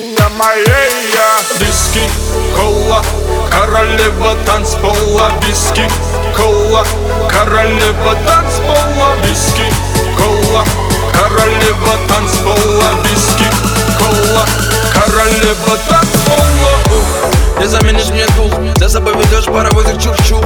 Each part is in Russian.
на моей Диски, кола, королева танцпола. Виски, кола, королева танцпола. Виски, кола, королева танцпола. Виски, кола, королева танцпола. Ты заменишь мне дух. Ты заповедешь паровозик чух-чух.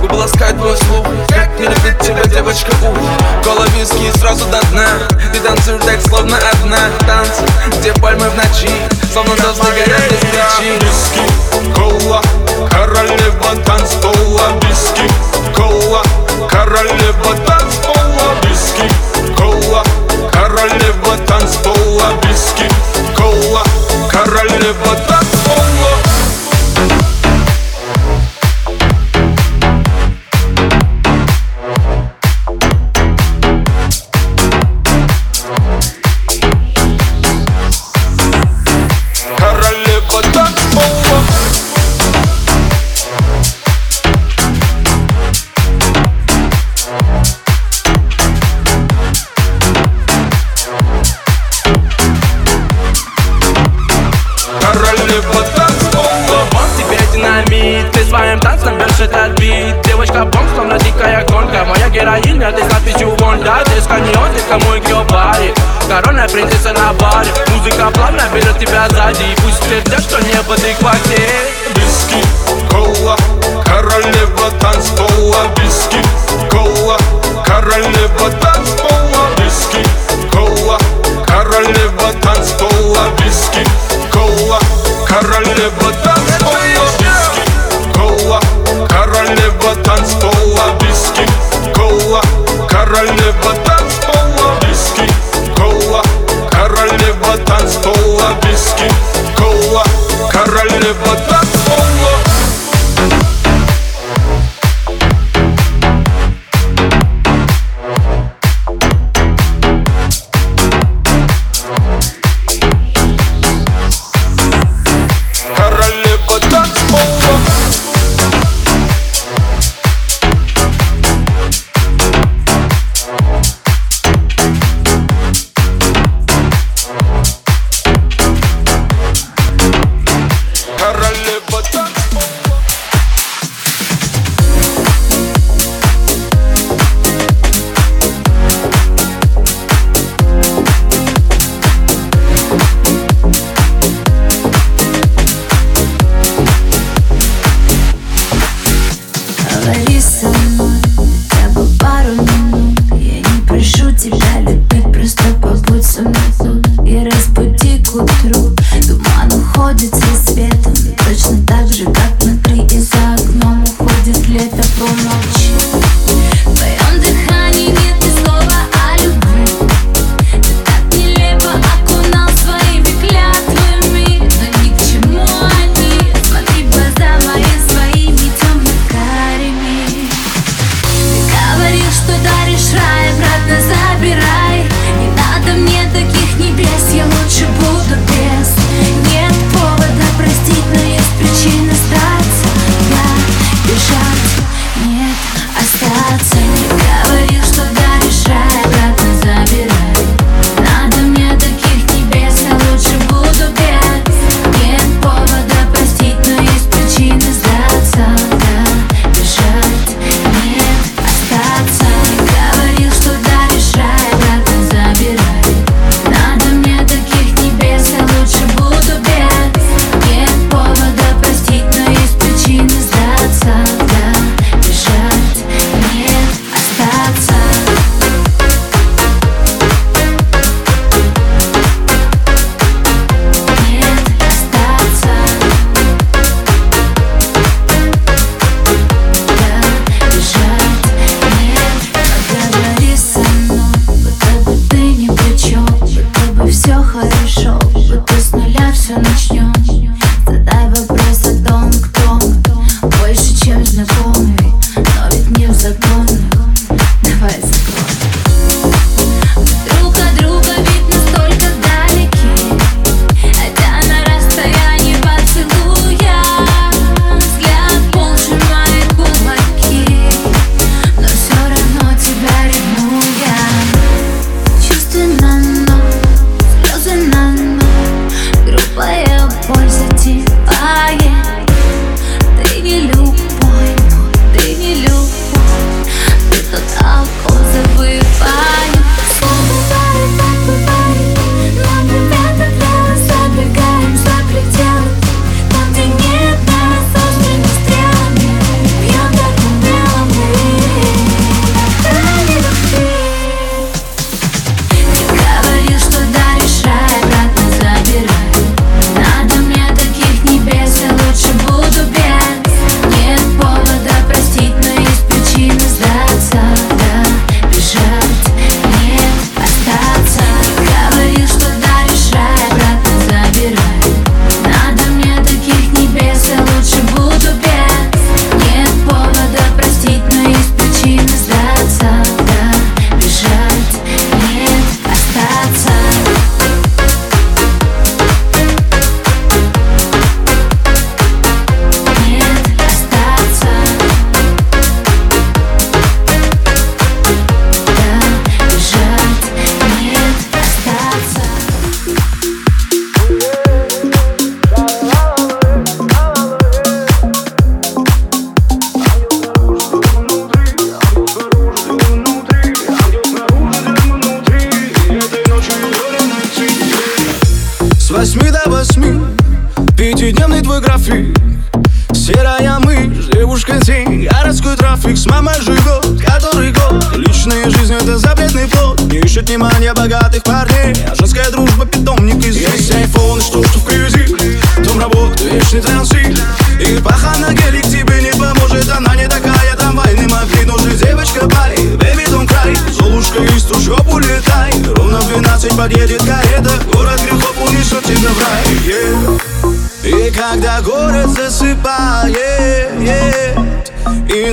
Губы ласкает твой слух. Как не любит тебя девочка ух. Кола виски сразу до дна. Ты танцуешь так словно одна. Танцы, где пальмы в ночи. Словно звезды горят без плечи. Виски, кола, королева танцпола. Виски, кола, королева танцпола. Виски, кола, королева танцпола. Виски, кола, королева танцпола.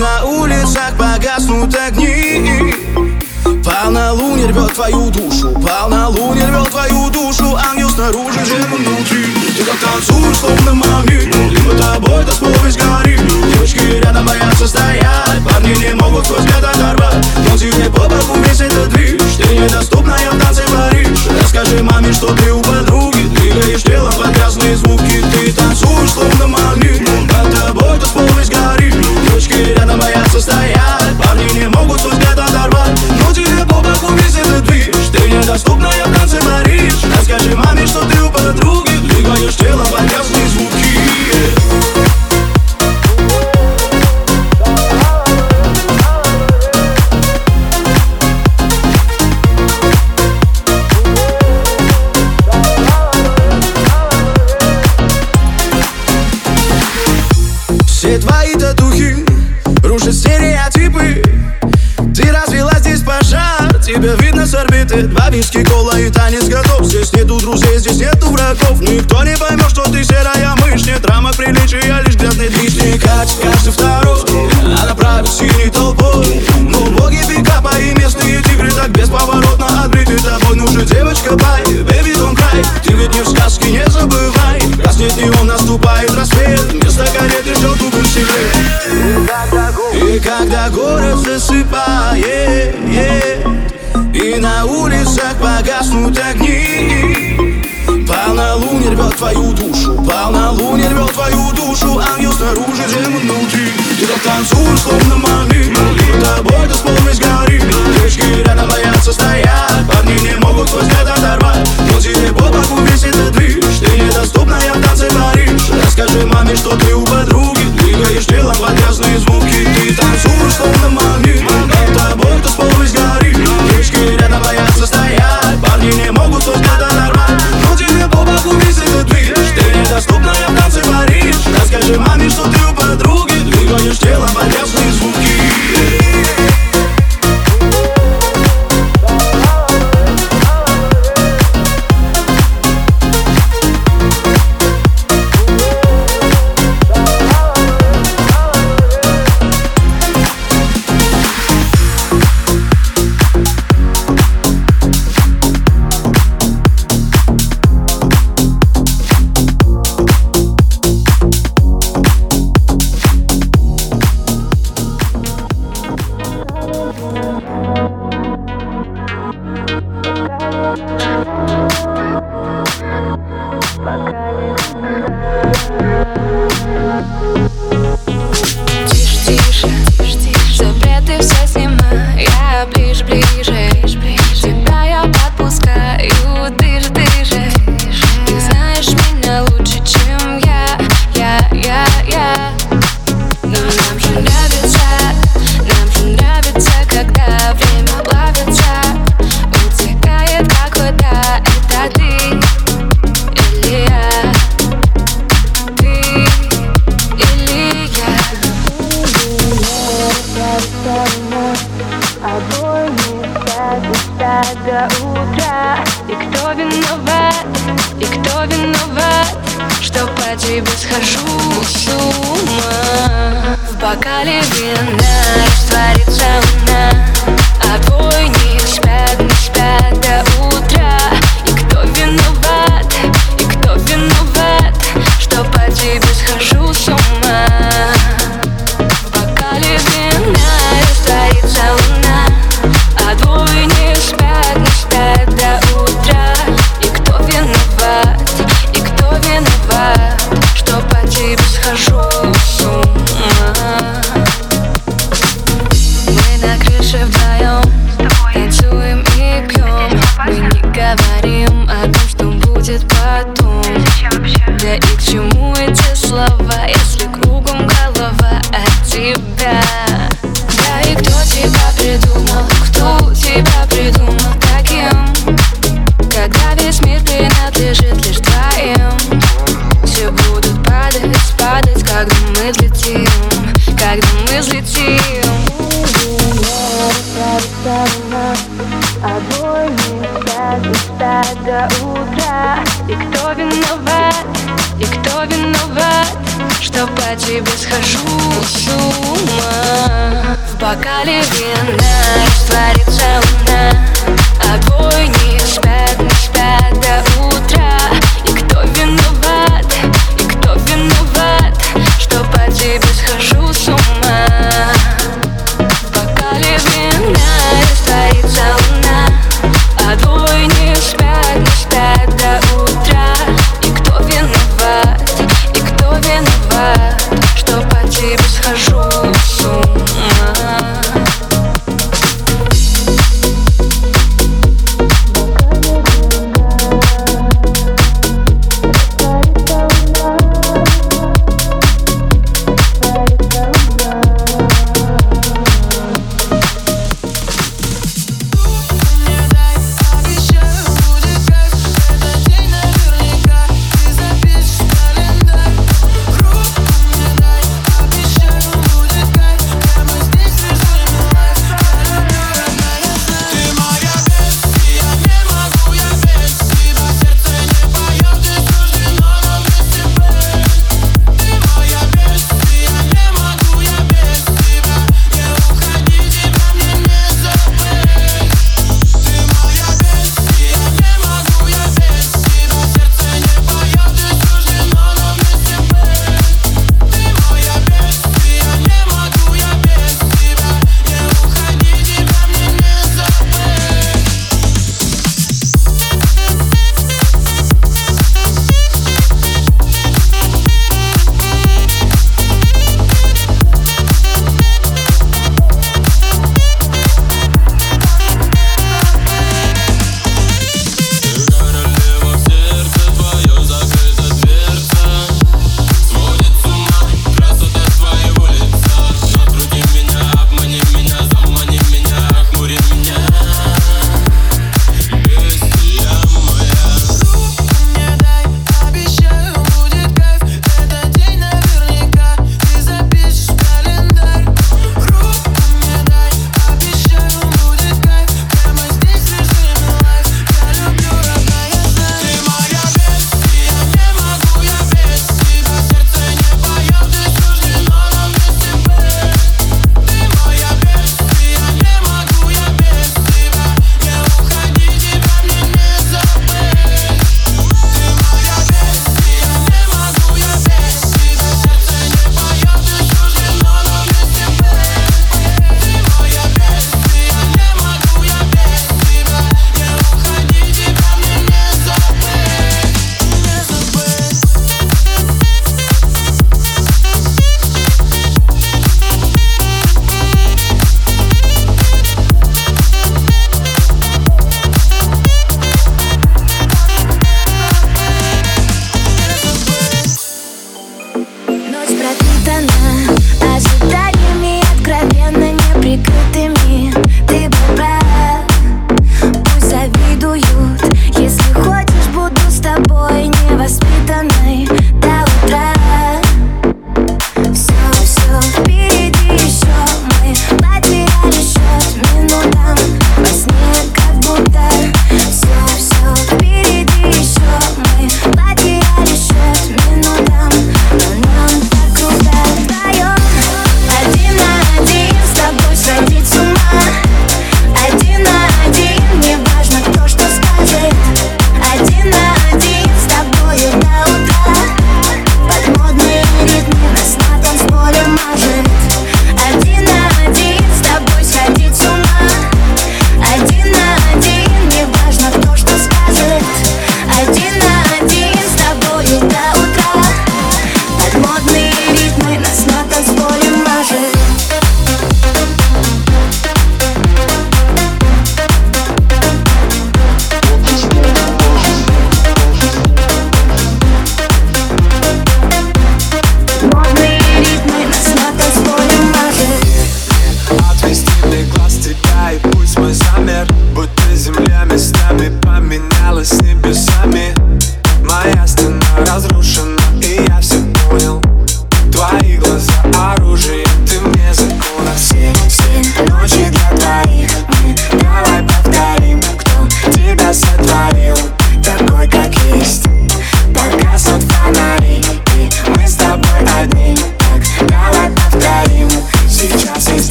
На улицах погаснут огни. Полнолуние рвет твою душу Полнолуние рвет твою душу. Ангел снаружи, демон внутри. Ты как танцуешь, словно магнит Либо тобой до слова весь горит Девочки рядом боятся стоять. Парни не могут свой взгляд оторвать. Но тебе по боку весь этот движ Ты недоступная в танце Париж. Расскажи маме, что ты у подруги. Двигаешь телом под грязные звуки. Ты танцуешь, словно магнит Под тобой до слова весь Девочки рядом боятся стоять Парни не могут свой взгляд оторвать. Но тебе по боку весь этот движ Ты недоступная в танце Париж. Расскажи маме, что ты у подруги. Двигаешь телом под грязные звуки орбиты Два виски, кола и танец готов. Здесь нету друзей, здесь нету врагов. Никто не поймет, что ты серая мышь. Нет рамок приличия, лишь грязный движ Не катит каждый второй, а направит синей толпой. Ну боги пикапа и местные тигры Так бесповоротно отбиты тобой. Нужна девочка, бай, baby don't cry. Ты ведь не в сказке, не забывай. Гаснет неон, наступает рассвет. Вместо кареты ждет уголь И когда город засыпает И на улицах погаснут огни. Полнолуние рвет твою душу Полнолуние рвет твою душу Ангел снаружи, демон внутри. Ты так танцуешь, словно Либо тобой до весь горит Девочки рядом боятся стоять. Парни не могут свой взгляд оторвать. Но тебе по боку весь этот движ Ты недоступная в танце Париж Расскажи маме, что ты у подруги. Двигаешь телом под грязные звуки. Ты танцуешь, словно магнит Над тобой слов весь горит Девочки рядом боятся стоять. Парни не могут свой взгляд оторвать Но тебе по боку этот движ Ты недоступная в танце Париж Расскажи маме, что ты у подруги. Двигаешь телом под грязные звуки виноват, и кто виноват Что по тебе схожу с ума? В бокале вина растворится луна Обои не И кто виноват, и кто виноват Что по тебе схожу с В бокале вина творится луна огонь не спят.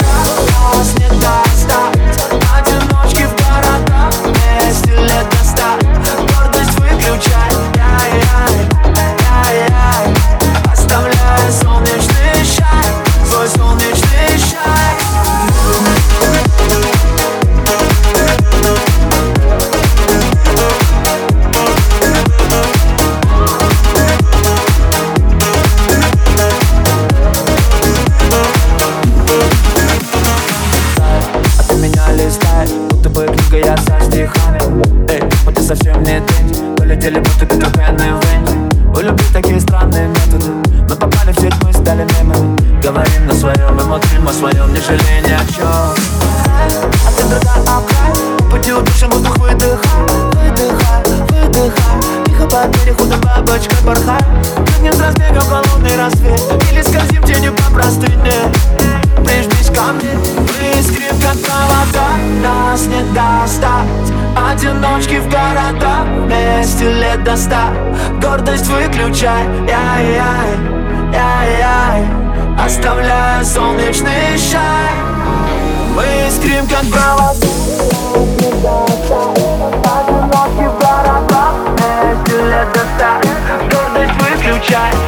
осталось, не досталось включай яй яй яй яй. Оставляя солнечный шар. Мы искрим как провода Одинокий барабан Вместе лето старых Гордость выключай.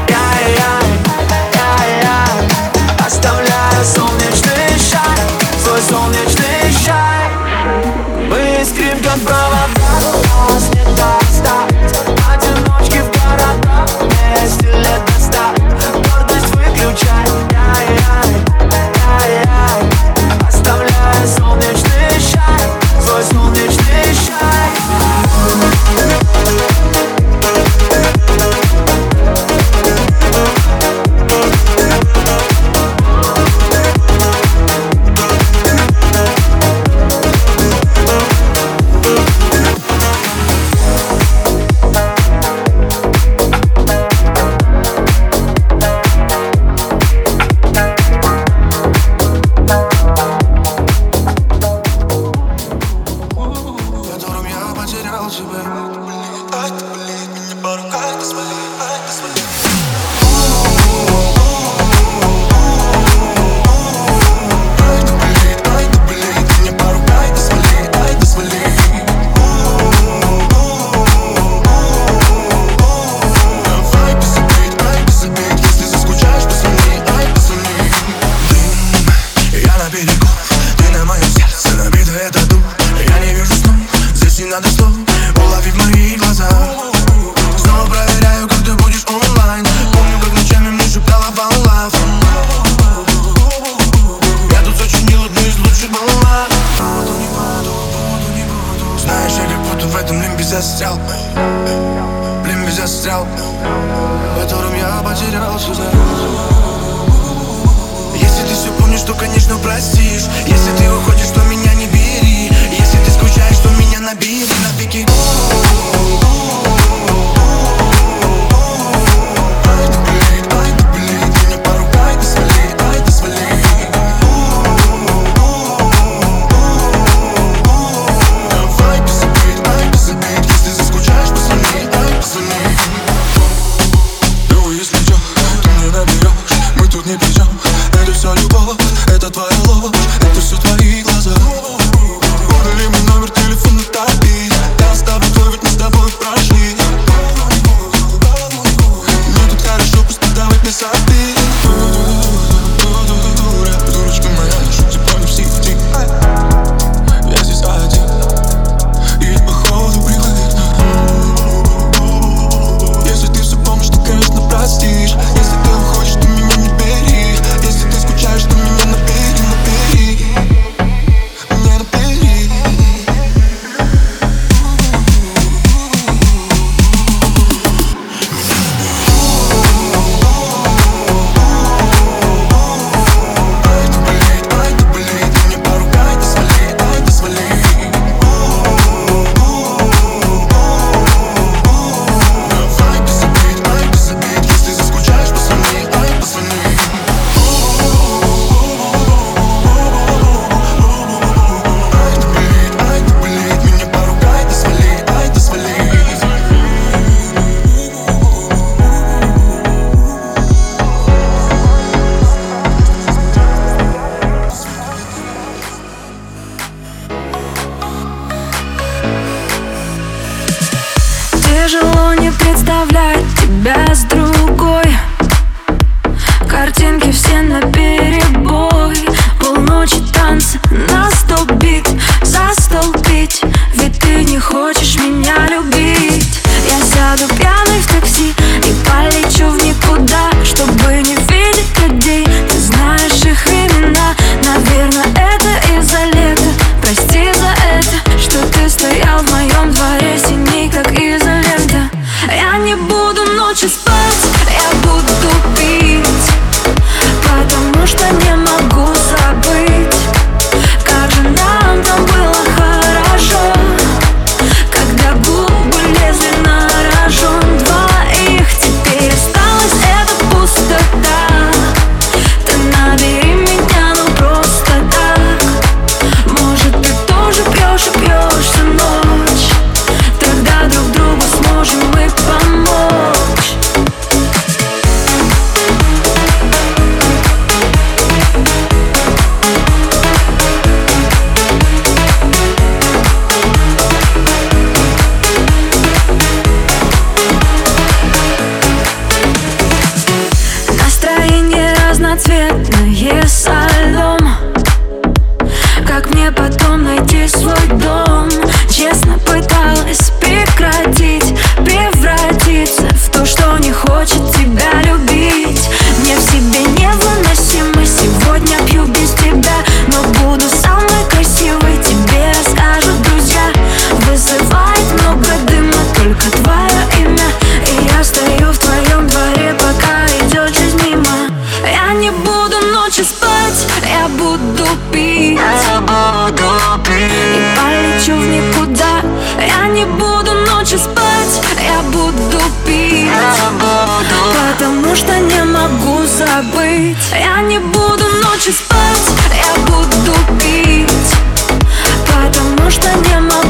Instagram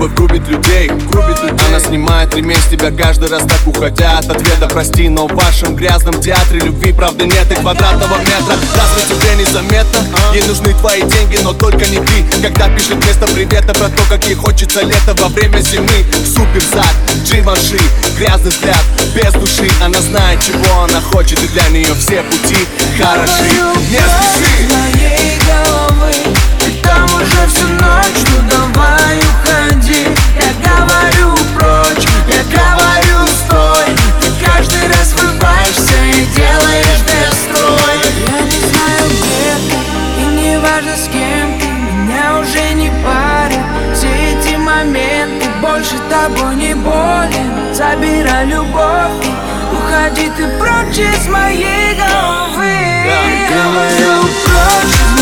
любовь губит людей. Губит людей. Она снимает ремень с тебя каждый раз так уходя от ответа. Прости, но в вашем грязном театре любви правды нет и квадратного метра. Разве тебе незаметно? Ей нужны твои деньги, но только не ты. Когда пишет вместо привета про то, как ей хочется лето во время зимы. Суперсад, Дживанши, грязный взгляд, без души. Она знает, чего она хочет и для нее все пути хороши. Не спеши! моей головы Ты там уже всю ночь, ну давай уходи говорю прочь, я говорю стой. Каждый раз врываешься и делаешь бесстрой Я не знаю где и не важно с кем Меня уже не парят все эти моменты Больше тобой не болен, забирай любовь Уходи ты прочь из моей головы. Говорю прочь